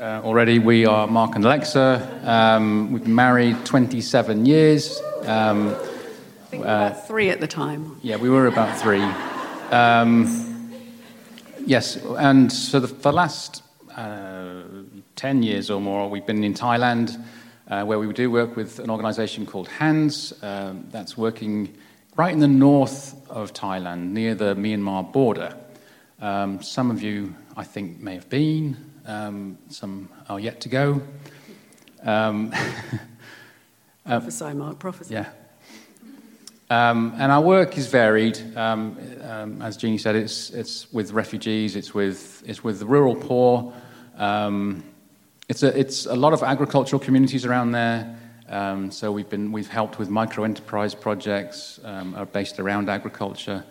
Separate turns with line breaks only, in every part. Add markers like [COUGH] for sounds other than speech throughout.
uh, already, we are Mark and Alexa. Um, we've been married 27 years. Um,
I think we were about three at the time.
yeah, we were about three. Um, yes, and so the, for the last uh, 10 years or more, we've been in Thailand, uh, where we do work with an organization called HANDS, um, that's working right in the north of Thailand, near the Myanmar border. Um, some of you, I think, may have been, um, some are yet to go. Um, [LAUGHS]
prophesy, Mark, prophesy.
yeah. Um, and our work is varied. Um, um, as Jeannie said, it's, it's with refugees, it's with, it's with the rural poor. Um, it's, a, it's a lot of agricultural communities around there. Um, so we've, been, we've helped with micro enterprise projects um, are based around agriculture.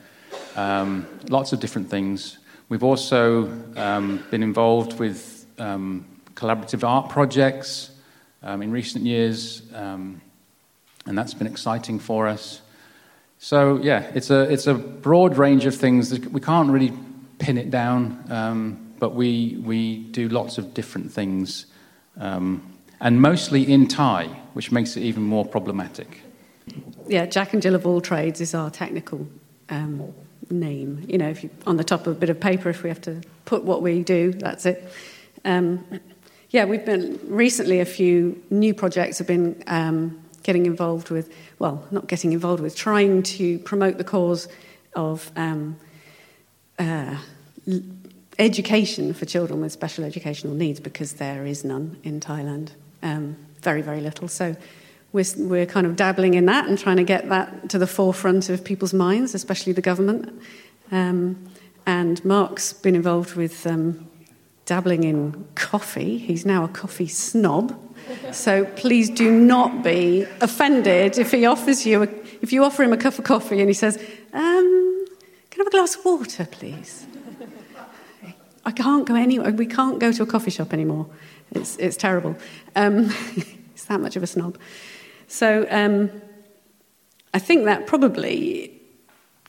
Um, lots of different things. We've also um, been involved with um, collaborative art projects um, in recent years, um, and that's been exciting for us. So yeah, it's a it's a broad range of things. We can't really pin it down, um, but we we do lots of different things, um, and mostly in Thai, which makes it even more problematic.
Yeah, Jack and Jill of all trades is our technical name. You know, if you, on the top of a bit of paper, if we have to put what we do, that's it. Um, yeah, we've been recently a few new projects have been um, getting involved with. Well, not getting involved with, trying to promote the cause of um, uh, education for children with special educational needs because there is none in Thailand. Um, very, very little. So we're, we're kind of dabbling in that and trying to get that to the forefront of people's minds, especially the government. Um, and Mark's been involved with um, dabbling in coffee. He's now a coffee snob. So please do not be offended if he offers you, a, if you offer him a cup of coffee and he says, um, "Can I have a glass of water, please?" I can't go anywhere. We can't go to a coffee shop anymore. It's it's terrible. Um, [LAUGHS] he's that much of a snob. So um, I think that probably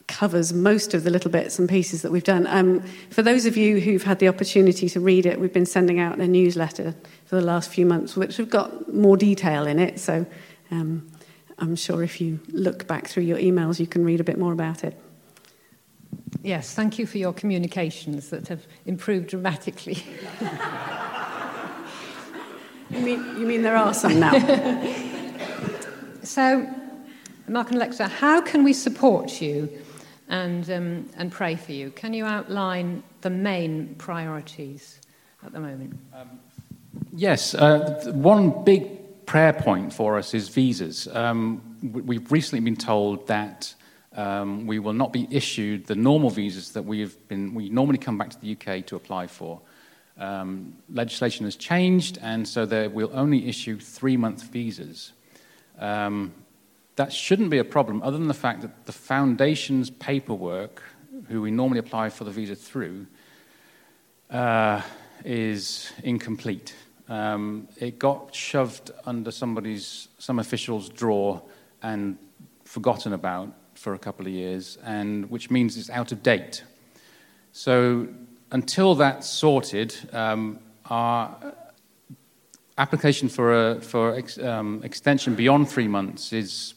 covers most of the little bits and pieces that we've done. Um, for those of you who've had the opportunity to read it, we've been sending out a newsletter for the last few months, which have got more detail in it. So um, I'm sure if you look back through your emails, you can read a bit more about it.
Yes, thank you for your communications that have improved dramatically. [LAUGHS]
You mean, you mean there are some now? [LAUGHS]
so, Mark and Alexa, how can we support you and, um, and pray for you? Can you outline the main priorities at the moment?
Yes, uh, one big prayer point for us is visas. Um, we've recently been told that um, we will not be issued the normal visas that we have been. We normally come back to the UK to apply for. Um, legislation has changed, and so they will only issue three-month visas. Um, that shouldn't be a problem, other than the fact that the foundation's paperwork, who we normally apply for the visa through, uh, is incomplete. Um, it got shoved under somebody's, some official's drawer and forgotten about for a couple of years, and which means it's out of date. So until that's sorted, um, our application for a for ex, um, extension beyond three months is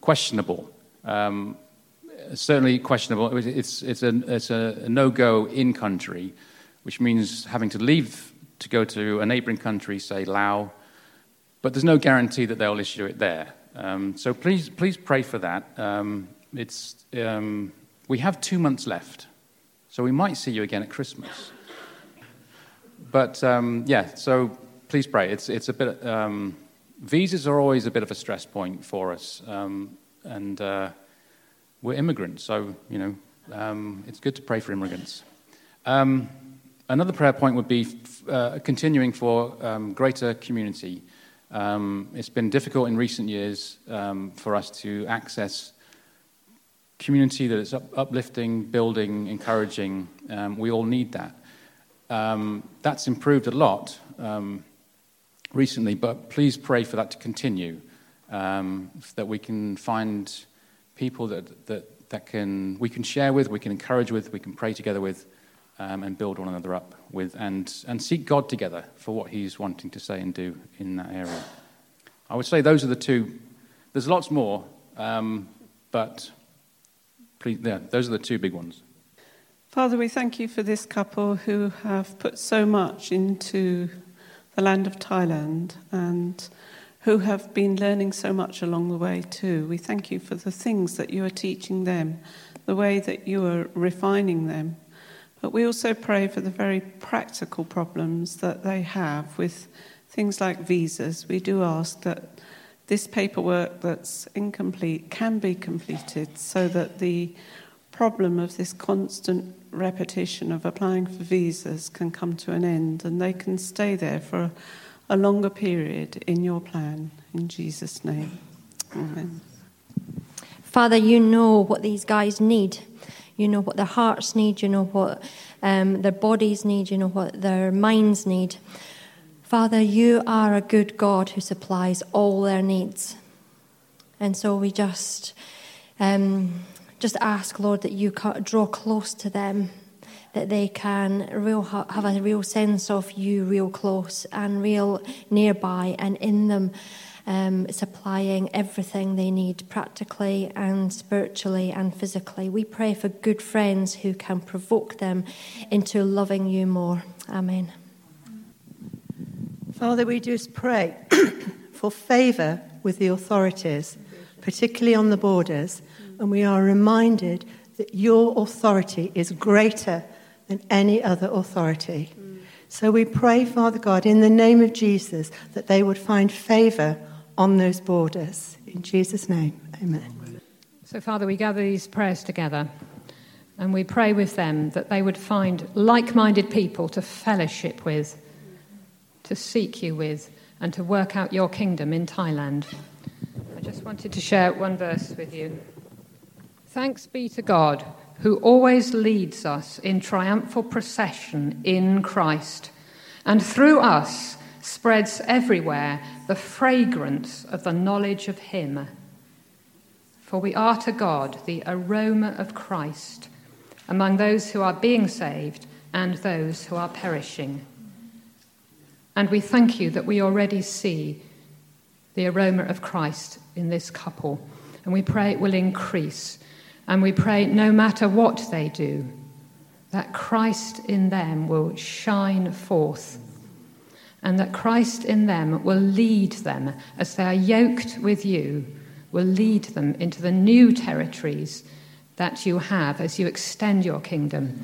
questionable. Um, certainly questionable. It's, it's a, it's a no-go in country, which means having to leave to go to a neighboring country, say Laos, but there's no guarantee that they'll issue it there. Um, so please, please pray for that. Um, it's, um, we have two months left, so we might see you again at Christmas. But um, yeah, so please pray. It's, it's a bit. Um, visas are always a bit of a stress point for us, um, and uh, we're immigrants, so you know um, it's good to pray for immigrants. Um, another prayer point would be uh, continuing for um, greater community. Um, it's been difficult in recent years for us to access community that is up- uplifting, building, encouraging. We all need that. Um, that's improved a lot um, recently, but please pray for that to continue, um, so that we can find people that, that, that can, we can share with, we can encourage with, we can pray together with, um, and build one another up with, and, and seek God together for what He's wanting to say and do in that area. I would say those are the two. There's lots more, um, but please, yeah, those are the two big ones.
Father, we thank you for this couple who have put so much into the land of Thailand and who have been learning so much along the way too. We thank you for the things that you are teaching them, the way that you are refining them. But we also pray for the very practical problems that they have with things like visas. We do ask that this paperwork that's incomplete can be completed so that the problem of this constant repetition of applying for visas can come to an end and they can stay there for a, a longer period in your plan. In Jesus' name. Amen.
Father, you know what these guys need. You know what their hearts need. You know what um, their bodies need. You know what their minds need. Father, you are a good God who supplies all their needs. And so we just, um, just ask, Lord, that you draw close to them, that they can real have a real sense of you, real close and real nearby, and in them um, supplying everything they need practically and spiritually and physically. We pray for good friends who can provoke them into loving you more. Amen.
Father, we just pray [CLEARS THROAT] for favour with the authorities, particularly on the borders, and we are reminded that your authority is greater than any other authority. So we pray, Father God, in the name of Jesus, that they would find favour on those borders. In Jesus' name, amen.
So, Father, we gather these prayers together and we pray with them that they would find like minded people to fellowship with to seek you with and to work out your kingdom in Thailand. I just wanted to share one verse with you. Thanks be to God who always leads us in triumphal procession in Christ and through us spreads everywhere the fragrance of the knowledge of Him. For we are to God the aroma of Christ among those who are being saved and those who are perishing. And we thank you that we already see the aroma of Christ in this couple. And we pray it will increase. And we pray no matter what they do, that Christ in them will shine forth. And that Christ in them will lead them as they are yoked with you, will lead them into the new territories that you have as you extend your kingdom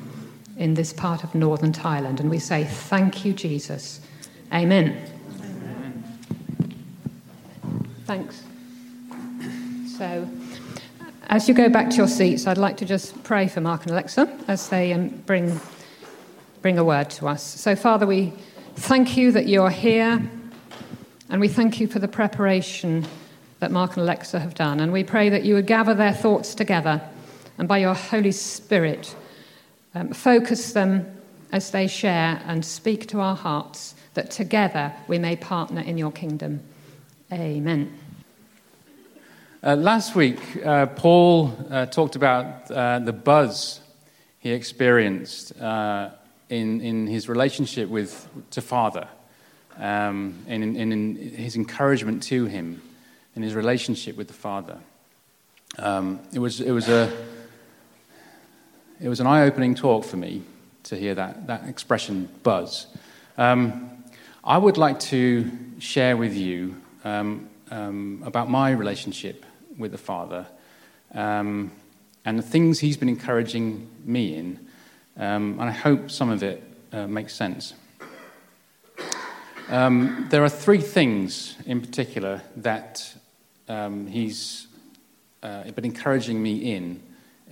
in this part of northern Thailand. And we say, Thank you, Jesus. Amen. Amen. Thanks. So, as you go back to your seats, I'd like to just pray for Mark and Alexa as they um, bring, bring a word to us. So, Father, we thank you that you're here, and we thank you for the preparation that Mark and Alexa have done. And we pray that you would gather their thoughts together and by your Holy Spirit, um, focus them as they share and speak to our hearts that together we may partner in your kingdom. Amen.
Uh, last week, uh, Paul uh, talked about uh, the buzz he experienced uh, in, in his relationship with to Father, um, and in, in, in, his encouragement to him in his relationship with the Father. Um, it, was, it, was a, it was an eye opening talk for me to hear that, that expression, buzz. Um, I would like to share with you um, um, about my relationship with the Father um, and the things He's been encouraging me in. Um, and I hope some of it uh, makes sense. Um, there are three things in particular that um, He's uh, been encouraging me in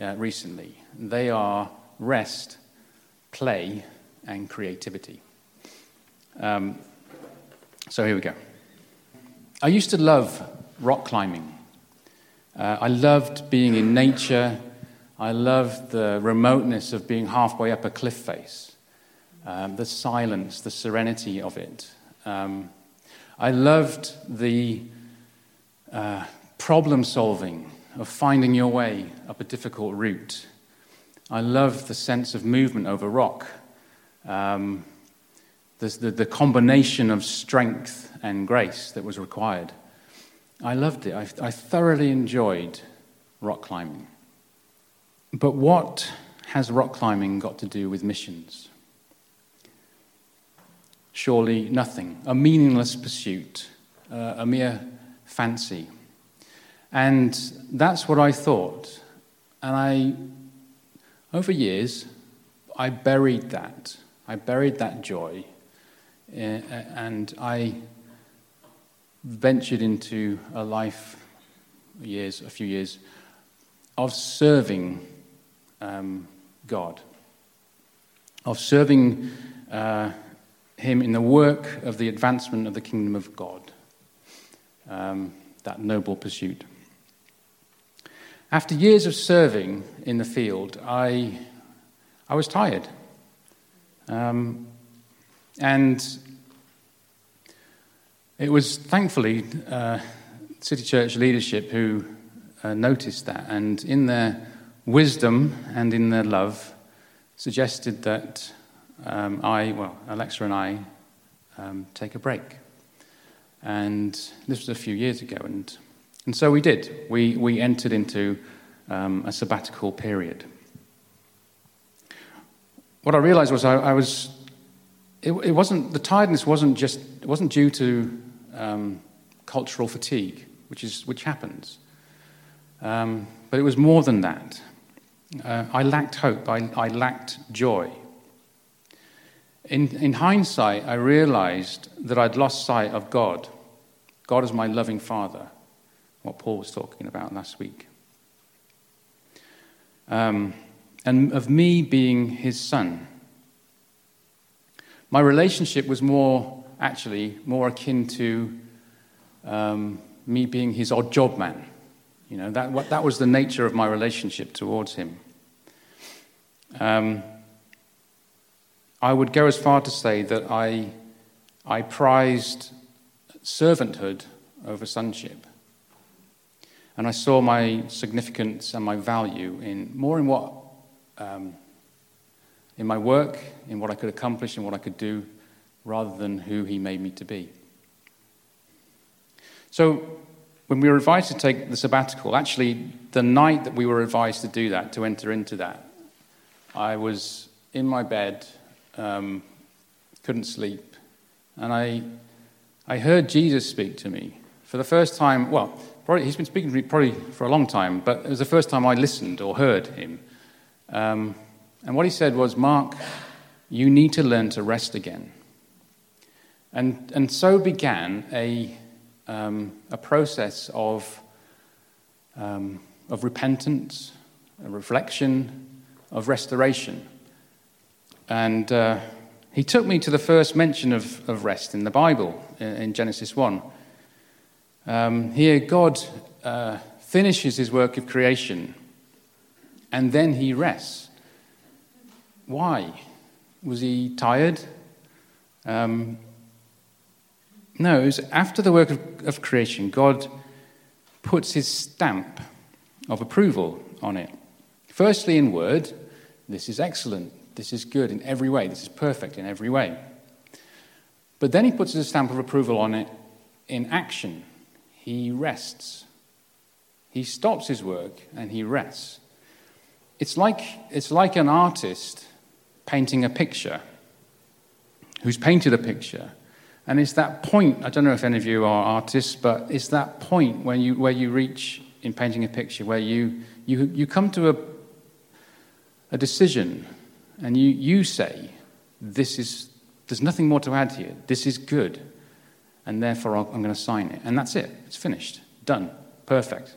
uh, recently. They are rest, play, and creativity. Um, so here we go. I used to love rock climbing. Uh, I loved being in nature. I loved the remoteness of being halfway up a cliff face, um, the silence, the serenity of it. Um, I loved the uh, problem solving of finding your way up a difficult route. I loved the sense of movement over rock. Um, the, the, the combination of strength and grace that was required. I loved it. I, I thoroughly enjoyed rock climbing. But what has rock climbing got to do with missions? Surely nothing. A meaningless pursuit, uh, a mere fancy. And that's what I thought. And I, over years, I buried that. I buried that joy. Uh, and I ventured into a life, years, a few years, of serving um, God, of serving uh, Him in the work of the advancement of the kingdom of God, um, that noble pursuit. After years of serving in the field, I, I was tired. Um, and it was thankfully uh, City Church leadership who uh, noticed that, and in their wisdom and in their love, suggested that um, I, well, Alexa and I, um, take a break. And this was a few years ago, and, and so we did. We, we entered into um, a sabbatical period. What I realized was I, I was, it, it, wasn't, the tiredness wasn't just, it wasn't due to um, cultural fatigue, which, is, which happens. Um, but it was more than that. Uh, I lacked hope, I, I lacked joy. In, in hindsight, I realized that I'd lost sight of God. God is my loving Father, what Paul was talking about last week. Um, and of me being his son. My relationship was more, actually, more akin to um, me being his odd job man. You know, that, that was the nature of my relationship towards him. Um, I would go as far to say that I, I prized servanthood over sonship. And I saw my significance and my value in more in what, um, in my work, in what I could accomplish, in what I could do, rather than who he made me to be. So when we were advised to take the sabbatical, actually, the night that we were advised to do that, to enter into that, I was in my bed, um, couldn't sleep, and I, I heard Jesus speak to me for the first time. Well, probably, he's been speaking to me probably for a long time, but it was the first time I listened or heard him. Um, and what he said was, Mark, you need to learn to rest again. And, and so began a um, a process of, um, of repentance, a reflection, of restoration. And uh, he took me to the first mention of, of rest in the Bible, in, in Genesis 1. Um, here, God uh, finishes his work of creation and then he rests. Why? Was he tired? Um, was after the work of, of creation, God puts his stamp of approval on it. Firstly, in word, this is excellent, this is good in every way, this is perfect in every way. But then he puts his stamp of approval on it in action. He rests. He stops his work and he rests. It's like, it's like an artist painting a picture who's painted a picture and it's that point, I don't know if any of you are artists, but it's that point when you, where you reach in painting a picture where you, you, you come to a, a decision and you, you say, this is, there's nothing more to add here. This is good. And therefore, I'm going to sign it. And that's it. It's finished. Done. Perfect.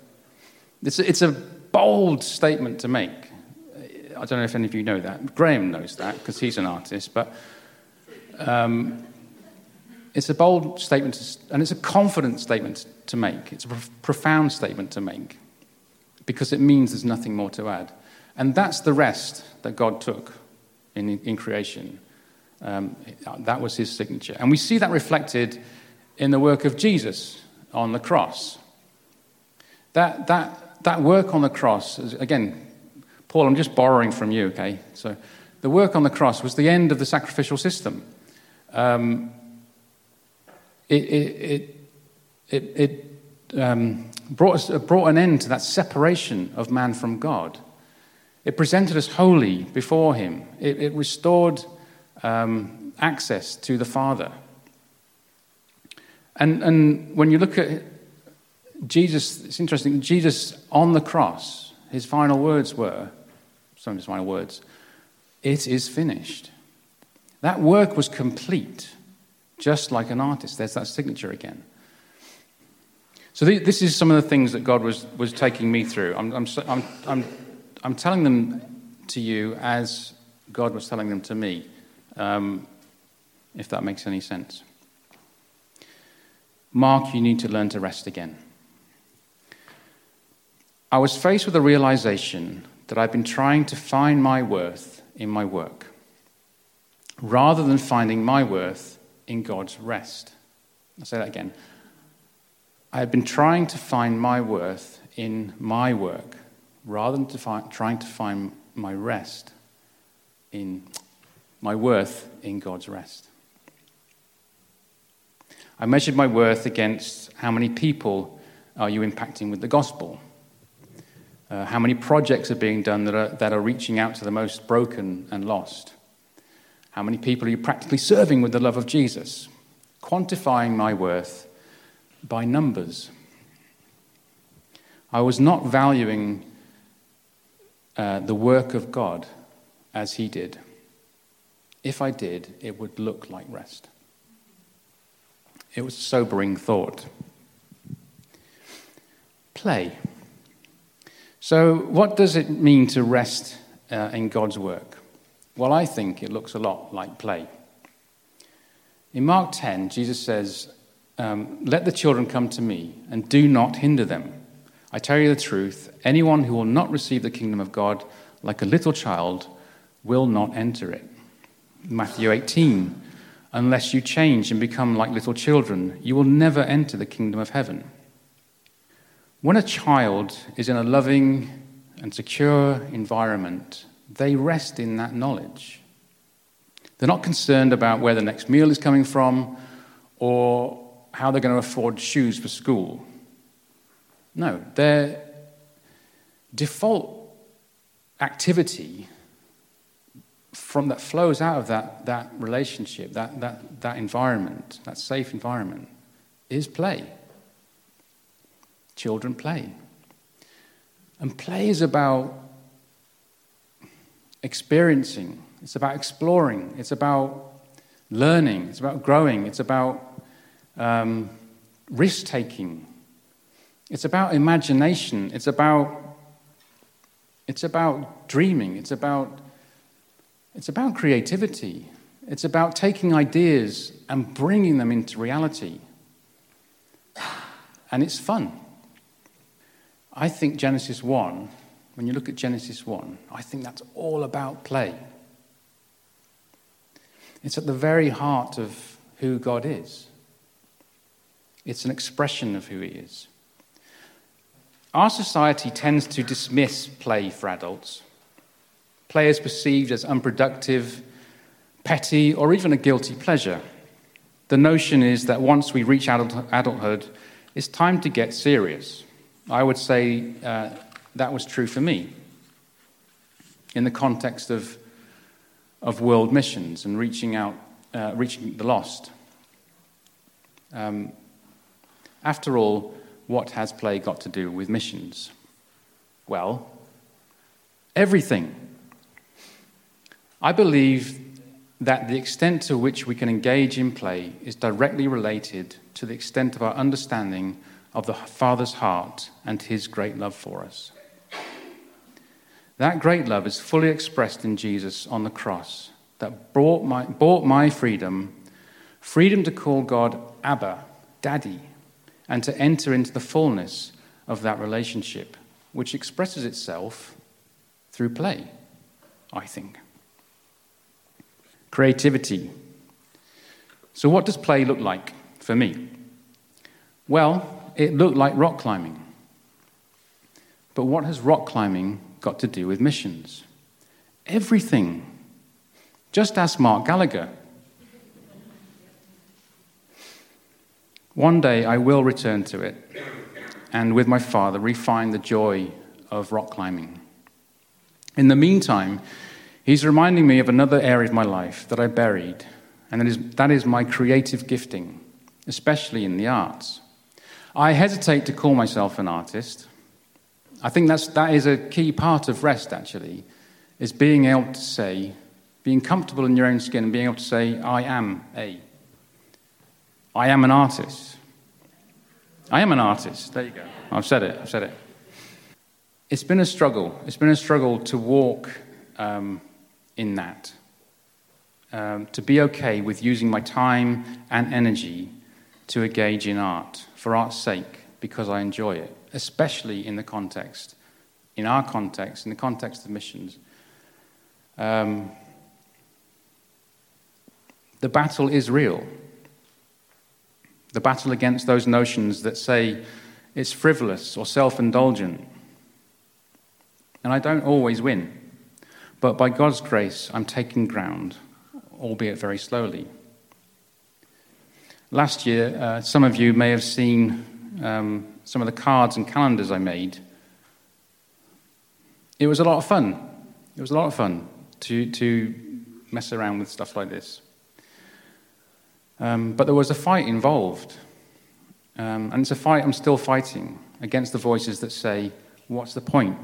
It's a, it's a bold statement to make. I don't know if any of you know that. Graham knows that because he's an artist. But um, it's a bold statement, and it's a confident statement to make. It's a profound statement to make because it means there's nothing more to add. And that's the rest that God took in, in creation. Um, that was his signature. And we see that reflected in the work of Jesus on the cross. That, that, that work on the cross, again, Paul, I'm just borrowing from you, okay? So the work on the cross was the end of the sacrificial system. Um, it, it, it, it um, brought, us, brought an end to that separation of man from God. It presented us holy before Him. It, it restored um, access to the Father. And, and when you look at Jesus, it's interesting, Jesus on the cross, his final words were, some of his final words, it is finished. That work was complete, just like an artist. There's that signature again. So this is some of the things that God was, was taking me through. I'm, I'm, I'm, I'm, I'm telling them to you as God was telling them to me, um, if that makes any sense. Mark, you need to learn to rest again. I was faced with a realization that I've been trying to find my worth in my work, rather than finding my worth in God's rest. I'll say that again. I have been trying to find my worth in my work, rather than to find, trying to find my rest in my worth in God's rest. I measured my worth against how many people are you impacting with the gospel? Uh, how many projects are being done that are, that are reaching out to the most broken and lost? How many people are you practically serving with the love of Jesus? Quantifying my worth by numbers. I was not valuing uh, the work of God as He did. If I did, it would look like rest. It was a sobering thought. Play. So, what does it mean to rest uh, in God's work? Well, I think it looks a lot like play. In Mark 10, Jesus says, um, Let the children come to me, and do not hinder them. I tell you the truth anyone who will not receive the kingdom of God like a little child will not enter it. Matthew 18, Unless you change and become like little children, you will never enter the kingdom of heaven. When a child is in a loving and secure environment, they rest in that knowledge. They're not concerned about where the next meal is coming from or how they're going to afford shoes for school. No, their default activity from that flows out of that, that relationship, that, that, that environment, that safe environment, is play. Children play. And play is about experiencing, it's about exploring, it's about learning, it's about growing, it's about um, risk taking, it's about imagination, it's about, it's about dreaming, it's about it's about creativity. It's about taking ideas and bringing them into reality. And it's fun. I think Genesis 1, when you look at Genesis 1, I think that's all about play. It's at the very heart of who God is, it's an expression of who He is. Our society tends to dismiss play for adults. Play is perceived as unproductive, petty, or even a guilty pleasure. The notion is that once we reach adulthood, it's time to get serious. I would say uh, that was true for me in the context of, of world missions and reaching out, uh, reaching the lost. Um, after all, what has play got to do with missions? Well, everything. I believe that the extent to which we can engage in play is directly related to the extent of our understanding of the Father's heart and his great love for us. That great love is fully expressed in Jesus on the cross that brought my, bought my freedom, freedom to call God Abba, Daddy, and to enter into the fullness of that relationship, which expresses itself through play, I think. Creativity. So, what does play look like for me? Well, it looked like rock climbing. But what has rock climbing got to do with missions? Everything. Just ask Mark Gallagher. One day I will return to it and with my father refine the joy of rock climbing. In the meantime, he's reminding me of another area of my life that I buried, and that is, that is my creative gifting, especially in the arts. I hesitate to call myself an artist. I think that's, that is a key part of rest, actually, is being able to say, being comfortable in your own skin and being able to say, I am a. I am an artist. I am an artist. There you go. I've said it. I've said it. It's been a struggle. It's been a struggle to walk um, in that. Um, to be okay with using my time and energy to engage in art for art's sake because I enjoy it, especially in the context, in our context, in the context of missions. Um, the battle is real. The battle against those notions that say it's frivolous or self indulgent. And I don't always win. But by God's grace, I'm taking ground, albeit very slowly. Last year, uh, some of you may have seen um, some of the cards and calendars I made. It was a lot of fun. It was a lot of fun to, to mess around with stuff like this. Um, but there was a fight involved. Um, and it's a fight I'm still fighting against the voices that say, What's the point?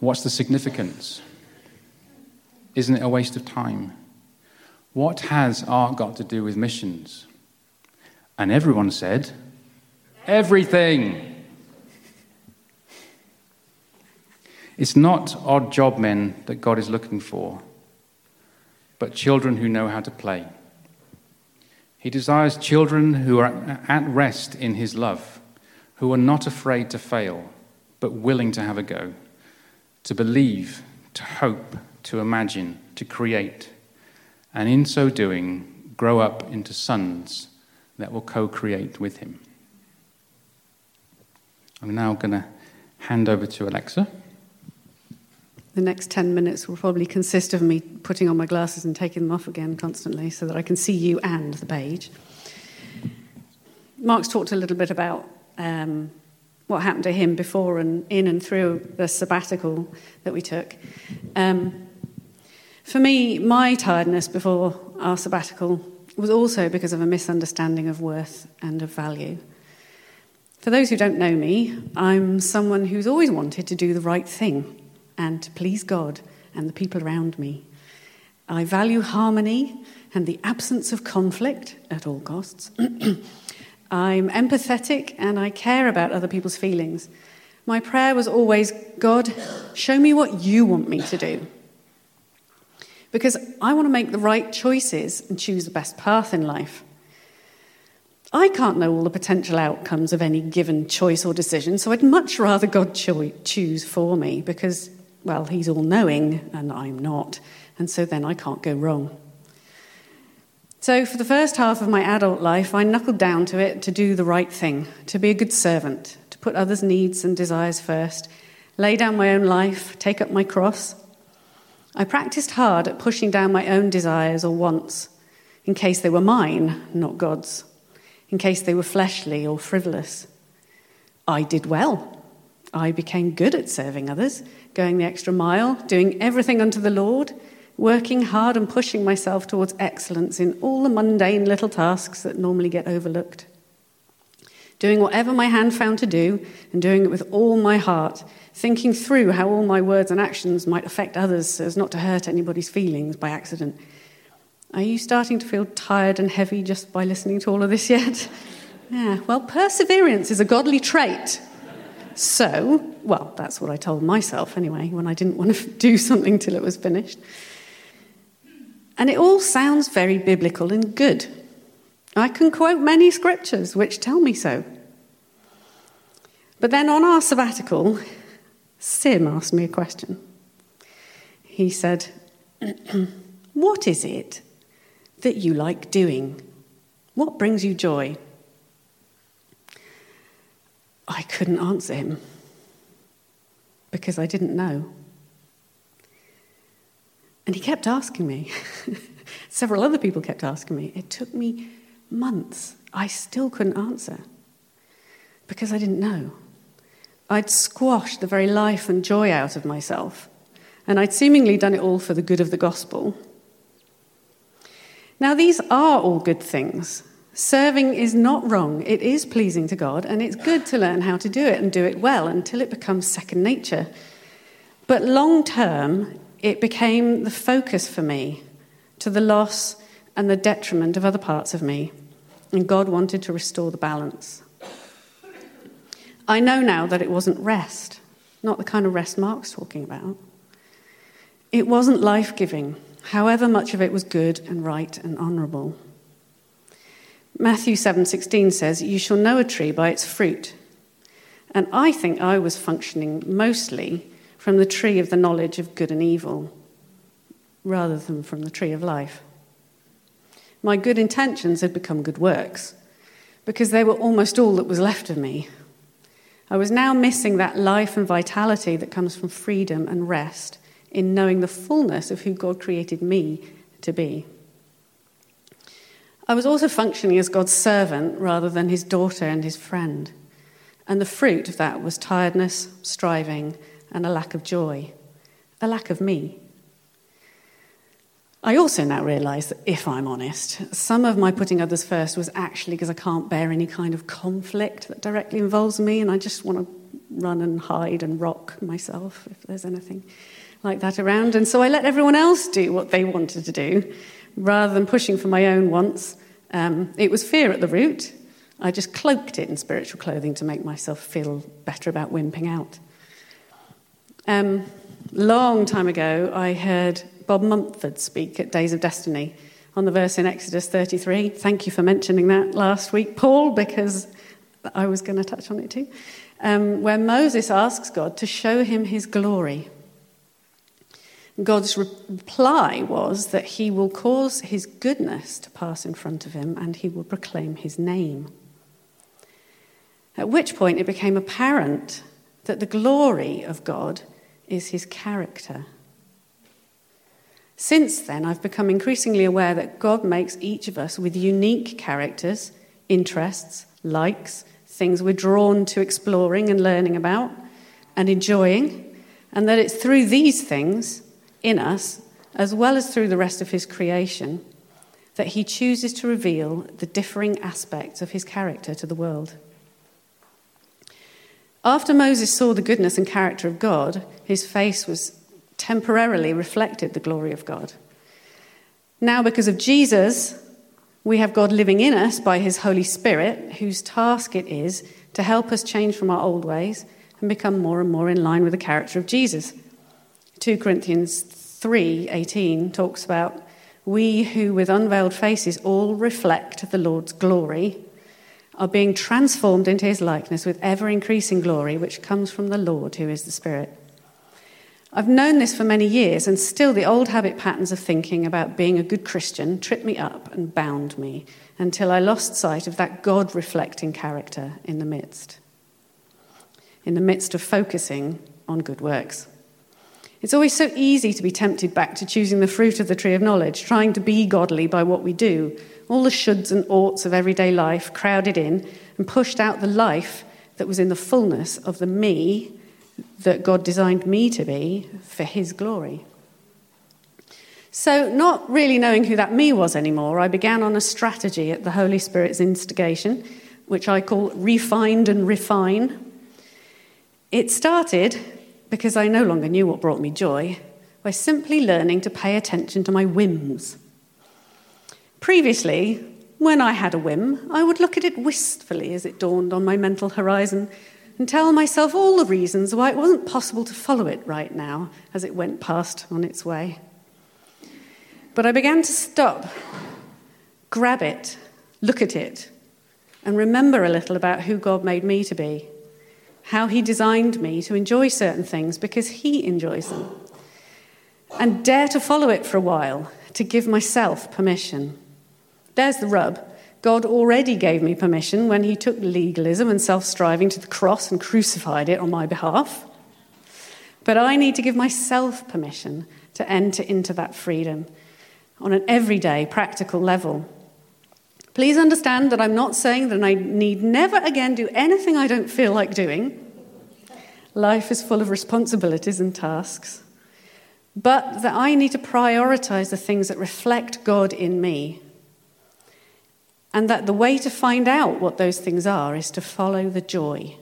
What's the significance? Isn't it a waste of time? What has art got to do with missions? And everyone said, Everything. It's not odd job men that God is looking for, but children who know how to play. He desires children who are at rest in His love, who are not afraid to fail, but willing to have a go, to believe, to hope, to imagine, to create, and in so doing, grow up into sons that will co create with Him. I'm now going to hand over to Alexa.
The next 10 minutes will probably consist of me putting on my glasses and taking them off again constantly so that I can see you and the page. Mark's talked a little bit about um, what happened to him before and in and through the sabbatical that we took. Um, for me, my tiredness before our sabbatical was also because of a misunderstanding of worth and of value. For those who don't know me, I'm someone who's always wanted to do the right thing and to please God and the people around me. I value harmony and the absence of conflict at all costs. [CLEARS THROAT] I'm empathetic and I care about other people's feelings. My prayer was always God, show me what you want me to do. Because I want to make the right choices and choose the best path in life. I can't know all the potential outcomes of any given choice or decision, so I'd much rather God cho- choose for me because well, he's all knowing and I'm not, and so then I can't go wrong. So, for the first half of my adult life, I knuckled down to it to do the right thing, to be a good servant, to put others' needs and desires first, lay down my own life, take up my cross. I practiced hard at pushing down my own desires or wants, in case they were mine, not God's, in case they were fleshly or frivolous. I did well. I became good at serving others going the extra mile, doing everything unto the Lord, working hard and pushing myself towards excellence in all the mundane little tasks that normally get overlooked. Doing whatever my hand found to do and doing it with all my heart, thinking through how all my words and actions might affect others so as not to hurt anybody's feelings by accident. Are you starting to feel tired and heavy just by listening to all of this yet? Yeah, well, perseverance is a godly trait. So, well, that's what I told myself anyway, when I didn't want to [LAUGHS] do something till it was finished. And it all sounds very biblical and good. I can quote many scriptures which tell me so. But then on our sabbatical, Sim asked me a question. He said, [CLEARS THROAT] What is it that you like doing? What brings you joy? I couldn't answer him because I didn't know. And he kept asking me. [LAUGHS] Several other people kept asking me. It took me months. I still couldn't answer because I didn't know. I'd squashed the very life and joy out of myself, and I'd seemingly done it all for the good of the gospel. Now, these are all good things. Serving is not wrong, it is pleasing to God, and it's good to learn how to do it and do it well until it becomes second nature. But long term, it became the focus for me to the loss and the detriment of other parts of me, and God wanted to restore the balance. I know now that it wasn't rest, not the kind of rest Mark's talking about. It wasn't life giving, however much of it was good and right and honourable. Matthew 7:16 says, "You shall know a tree by its fruit." And I think I was functioning mostly from the tree of the knowledge of good and evil rather than from the tree of life. My good intentions had become good works because they were almost all that was left of me I was now missing that life and vitality that comes from freedom and rest in knowing the fullness of who God created me to be. I was also functioning as God's servant rather than his daughter and his friend. And the fruit of that was tiredness, striving, and a lack of joy, a lack of me. I also now realise that if I'm honest, some of my putting others first was actually because I can't bear any kind of conflict that directly involves me, and I just want to run and hide and rock myself if there's anything like that around. And so I let everyone else do what they wanted to do rather than pushing for my own wants. Um, it was fear at the root. I just cloaked it in spiritual clothing to make myself feel better about wimping out. Um, long time ago, I heard Bob Mumford speak at Days of Destiny on the verse in Exodus 33. Thank you for mentioning that last week, Paul, because I was going to touch on it too. Um, where Moses asks God to show him his glory. God's reply was that he will cause his goodness to pass in front of him and he will proclaim his name. At which point it became apparent that the glory of God is his character. Since then, I've become increasingly aware that God makes each of us with unique characters, interests, likes, things we're drawn to exploring and learning about and enjoying, and that it's through these things in us, as well as through the rest of His creation, that He chooses to reveal the differing aspects of His character to the world. After Moses saw the goodness and character of God, his face was temporarily reflected the glory of God. Now, because of Jesus, we have God living in us by his Holy Spirit, whose task it is to help us change from our old ways and become more and more in line with the character of Jesus. 2 Corinthians 3:18 talks about we who with unveiled faces all reflect the Lord's glory are being transformed into his likeness with ever increasing glory which comes from the Lord who is the Spirit. I've known this for many years, and still the old habit patterns of thinking about being a good Christian tripped me up and bound me until I lost sight of that God reflecting character in the midst, in the midst of focusing on good works. It's always so easy to be tempted back to choosing the fruit of the tree of knowledge, trying to be godly by what we do, all the shoulds and oughts of everyday life crowded in and pushed out the life that was in the fullness of the me that God designed me to be for His glory. So, not really knowing who that me was anymore, I began on a strategy at the Holy Spirit's instigation, which I call refined and refine. It started because I no longer knew what brought me joy by simply learning to pay attention to my whims. Previously, when I had a whim, I would look at it wistfully as it dawned on my mental horizon and tell myself all the reasons why it wasn't possible to follow it right now as it went past on its way. But I began to stop, grab it, look at it, and remember a little about who God made me to be, how He designed me to enjoy certain things because He enjoys them, and dare to follow it for a while to give myself permission. There's the rub. God already gave me permission when he took legalism and self striving to the cross and crucified it on my behalf. But I need to give myself permission to enter into that freedom on an everyday, practical level. Please understand that I'm not saying that I need never again do anything I don't feel like doing. Life is full of responsibilities and tasks. But that I need to prioritize the things that reflect God in me. And that the way to find out what those things are is to follow the joy.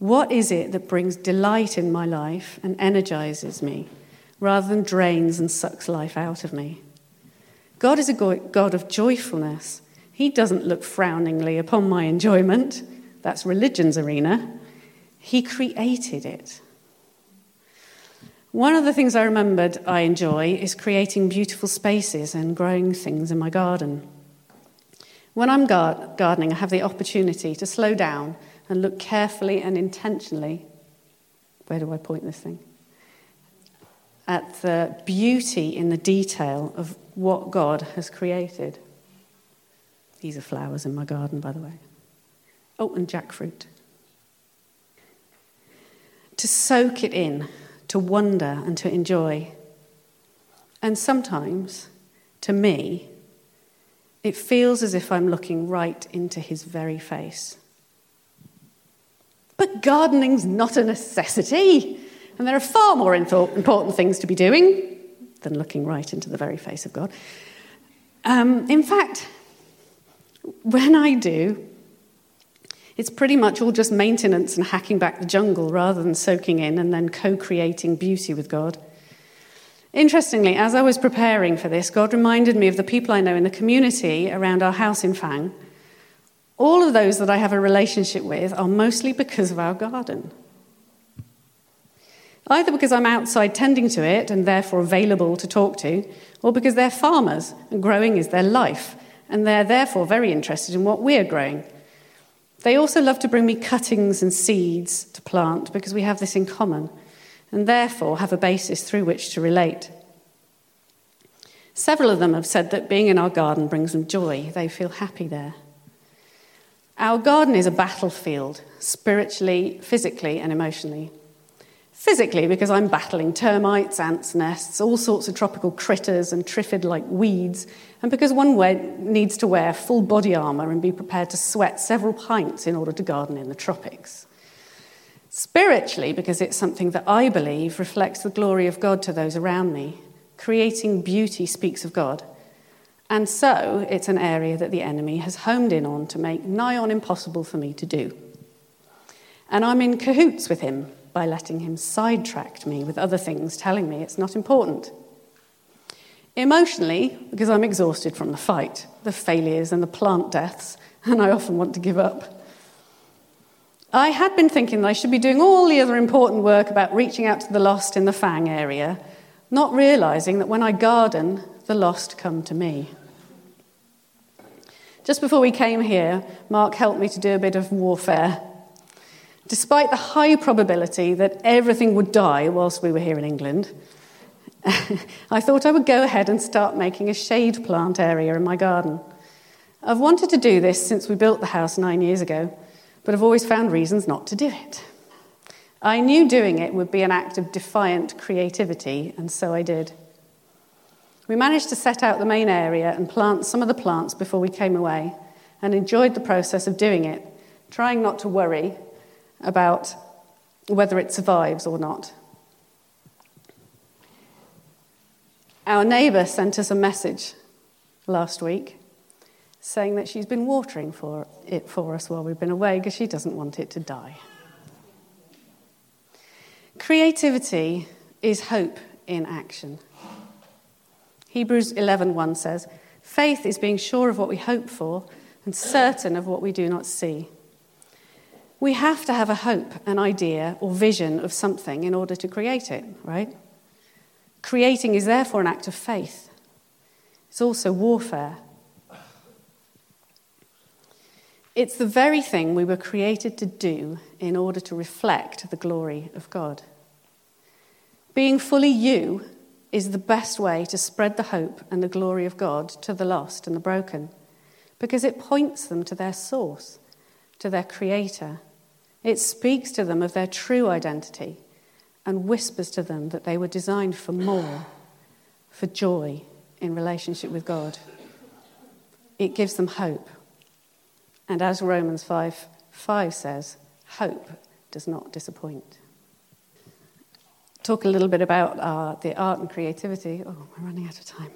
What is it that brings delight in my life and energizes me rather than drains and sucks life out of me? God is a God of joyfulness. He doesn't look frowningly upon my enjoyment. That's religion's arena. He created it. One of the things I remembered I enjoy is creating beautiful spaces and growing things in my garden. When I'm gar- gardening, I have the opportunity to slow down and look carefully and intentionally. Where do I point this thing? At the beauty in the detail of what God has created. These are flowers in my garden, by the way. Oh, and jackfruit. To soak it in, to wonder and to enjoy. And sometimes, to me, it feels as if I'm looking right into his very face. But gardening's not a necessity, and there are far more important things to be doing than looking right into the very face of God. Um, in fact, when I do, it's pretty much all just maintenance and hacking back the jungle rather than soaking in and then co creating beauty with God. Interestingly, as I was preparing for this, God reminded me of the people I know in the community around our house in Fang. All of those that I have a relationship with are mostly because of our garden. Either because I'm outside tending to it and therefore available to talk to, or because they're farmers and growing is their life, and they're therefore very interested in what we're growing. They also love to bring me cuttings and seeds to plant because we have this in common, and therefore have a basis through which to relate. Several of them have said that being in our garden brings them joy, they feel happy there. Our garden is a battlefield, spiritually, physically, and emotionally. Physically, because I'm battling termites, ants' nests, all sorts of tropical critters and triffid like weeds, and because one needs to wear full body armour and be prepared to sweat several pints in order to garden in the tropics. Spiritually, because it's something that I believe reflects the glory of God to those around me. Creating beauty speaks of God. And so it's an area that the enemy has homed in on to make nigh on impossible for me to do. And I'm in cahoots with him by letting him sidetrack me with other things, telling me it's not important. Emotionally, because I'm exhausted from the fight, the failures, and the plant deaths, [LAUGHS] and I often want to give up. I had been thinking that I should be doing all the other important work about reaching out to the lost in the Fang area, not realizing that when I garden, the lost come to me. Just before we came here, Mark helped me to do a bit of warfare Despite the high probability that everything would die whilst we were here in England, [LAUGHS] I thought I would go ahead and start making a shade plant area in my garden. I've wanted to do this since we built the house nine years ago, but I've always found reasons not to do it. I knew doing it would be an act of defiant creativity, and so I did. We managed to set out the main area and plant some of the plants before we came away, and enjoyed the process of doing it, trying not to worry about whether it survives or not. Our neighbour sent us a message last week saying that she's been watering for it for us while we've been away because she doesn't want it to die. Creativity is hope in action. Hebrews 11:1 says, "Faith is being sure of what we hope for and certain of what we do not see." We have to have a hope, an idea, or vision of something in order to create it, right? Creating is therefore an act of faith. It's also warfare. It's the very thing we were created to do in order to reflect the glory of God. Being fully you is the best way to spread the hope and the glory of God to the lost and the broken because it points them to their source, to their creator, it speaks to them of their true identity and whispers to them that they were designed for more, for joy in relationship with God. It gives them hope. And as Romans 5 5 says, hope does not disappoint. Talk a little bit about uh, the art and creativity. Oh, we're running out of time.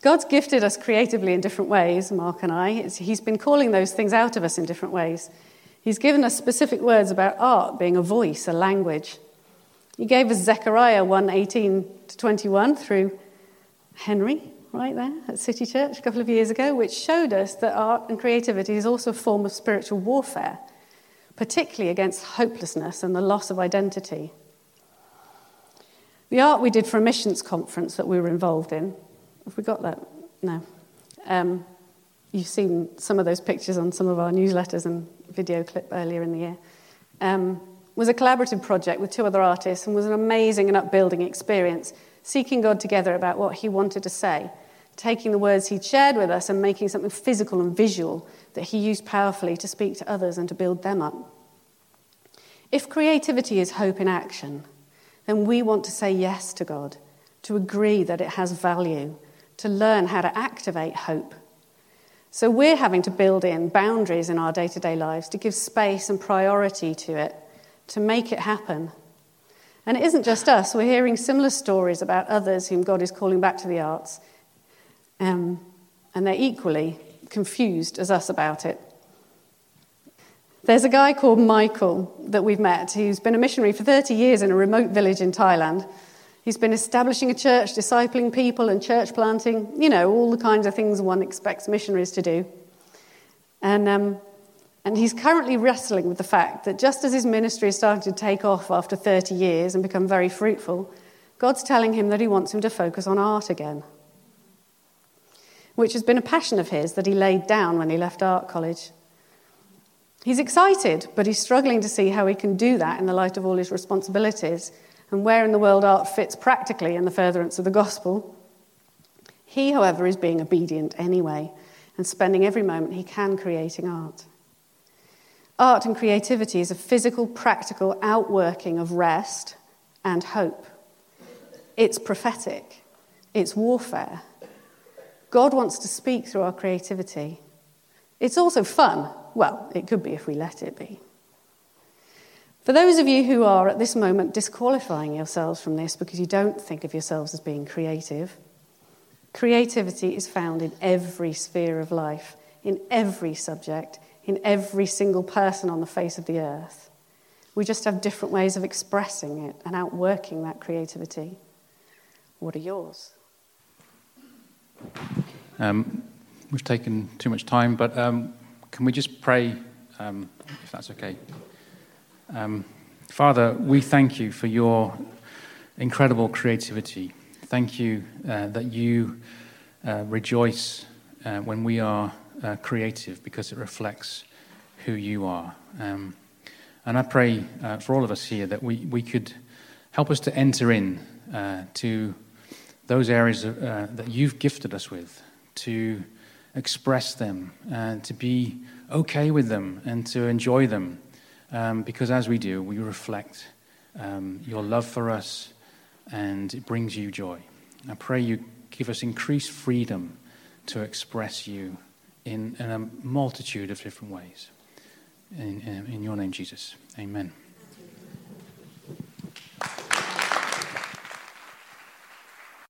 God's gifted us creatively in different ways, Mark and I. He's been calling those things out of us in different ways. He's given us specific words about art being a voice, a language. He gave us Zechariah 1 18 to 21 through Henry, right there at City Church a couple of years ago, which showed us that art and creativity is also a form of spiritual warfare, particularly against hopelessness and the loss of identity. The art we did for a missions conference that we were involved in, have we got that? No. Um, you've seen some of those pictures on some of our newsletters and video clip earlier in the year. Um, was a collaborative project with two other artists and was an amazing and upbuilding experience, seeking God together about what He wanted to say taking the words he'd shared with us and making something physical and visual that he used powerfully to speak to others and to build them up. If creativity is hope in action, then we want to say yes to God, to agree that it has value, to learn how to activate hope. So we're having to build in boundaries in our day to day lives to give space and priority to it, to make it happen. And it isn't just us, we're hearing similar stories about others whom God is calling back to the arts um, and they're equally confused as us about it. There's a guy called Michael that we've met who's been a missionary for 30 years in a remote village in Thailand. He's been establishing a church, discipling people, and church planting, you know, all the kinds of things one expects missionaries to do. And, um, and he's currently wrestling with the fact that just as his ministry is starting to take off after 30 years and become very fruitful, God's telling him that he wants him to focus on art again which has been a passion of his that he laid down when he left art college. He's excited, but he's struggling to see how he can do that in the light of all his responsibilities and where in the world art fits practically in the furtherance of the gospel. He, however, is being obedient anyway and spending every moment he can creating art. Art and creativity is a physical, practical outworking of rest and hope. It's prophetic, it's warfare, God wants to speak through our creativity. It's also fun. Well, it could be if we let it be. For those of you who are at this moment disqualifying yourselves from this because you don't think of yourselves as being creative, creativity is found in every sphere of life, in every subject, in every single person on the face of the earth. We just have different ways of expressing it and outworking that creativity. What are yours?
Um, we've taken too much time, but um, can we just pray, um, if that's okay? Um, Father, we thank you for your incredible creativity. Thank you uh, that you uh, rejoice uh, when we are uh, creative because it reflects who you are. Um, and I pray uh, for all of us here that we, we could help us to enter in uh, to those areas that you've gifted us with to express them to be okay with them and to enjoy them. Um, because as we do, we reflect um, your love for us and it brings you joy. I pray you give us increased freedom to express you in, in a multitude of different ways. In, in, in your name, Jesus. Amen.